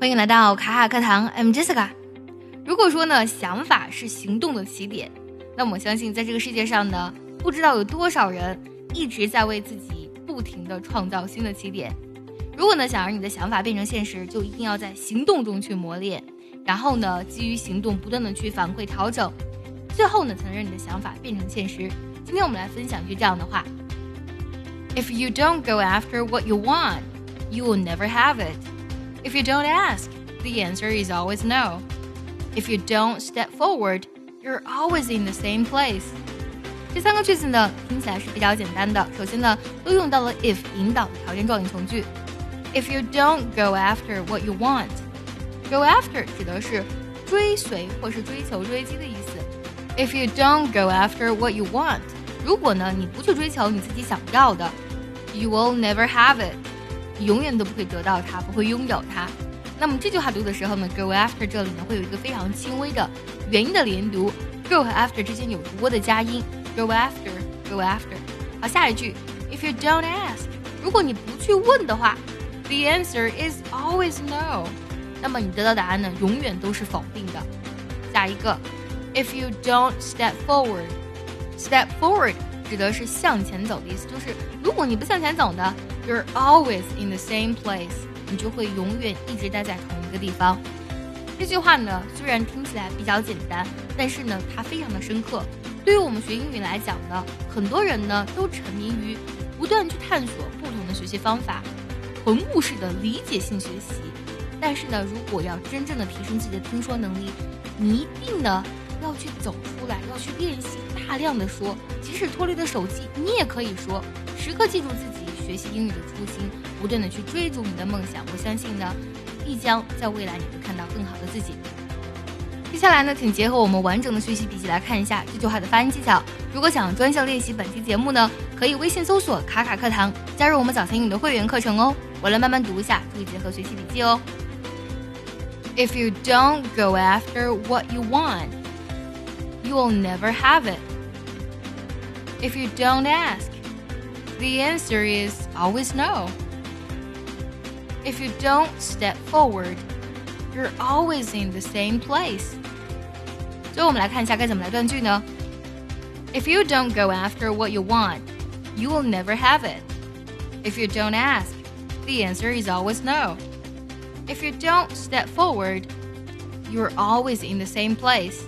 欢迎来到卡卡课堂，I'm Jessica。如果说呢，想法是行动的起点，那么我相信在这个世界上呢，不知道有多少人一直在为自己不停的创造新的起点。如果呢，想让你的想法变成现实，就一定要在行动中去磨练，然后呢，基于行动不断的去反馈调整，最后呢，才能让你的想法变成现实。今天我们来分享一句这样的话：If you don't go after what you want, you will never have it. If you don't ask, the answer is always no. If you don't step forward, you're always in the same place. 这三个句子呢，听起来是比较简单的。首先呢，都用到了 if 引导的条件状语从句。If you don't go after what you want, go after 指的是追随或是追求、追击的意思。If you don't go after what you want，如果呢你不去追求你自己想要的，you will never have it，你 永远都不会得到它，不会拥有它。那么这句话读的时候呢，go after 这里呢会有一个非常轻微的元音的连读，go 和 after 之间有读播的加音，go after，go after。好，下一句，if you don't ask，如果你不去问的话，the answer is always no，那么你得到答案呢永远都是否定的。下一个，if you don't step forward。Step forward 指的是向前走的意思，就是如果你不向前走呢，you're always in the same place，你就会永远一直待在同一个地方。这句话呢，虽然听起来比较简单，但是呢，它非常的深刻。对于我们学英语来讲呢，很多人呢都沉迷于不断去探索不同的学习方法，囤物式的理解性学习。但是呢，如果要真正的提升自己的听说能力，你一定呢。要去走出来，要去练习大量的说，即使脱离了手机，你也可以说。时刻记住自己学习英语的初心，不断的去追逐你的梦想。我相信呢，必将在未来你会看到更好的自己。接下来呢，请结合我们完整的学习笔记来看一下这句话的发音技巧。如果想专项练习本期节目呢，可以微信搜索“卡卡课堂”，加入我们早餐英语的会员课程哦。我来慢慢读一下，注意结合学习笔记哦。If you don't go after what you want. you will never have it. If you don't ask, the answer is always no. If you don't step forward, you're always in the same place. 最后我们来看一下该怎么来断句呢？If you don't go after what you want, you will never have it. If you don't ask, the answer is always no. If you don't step forward, you're always in the same place.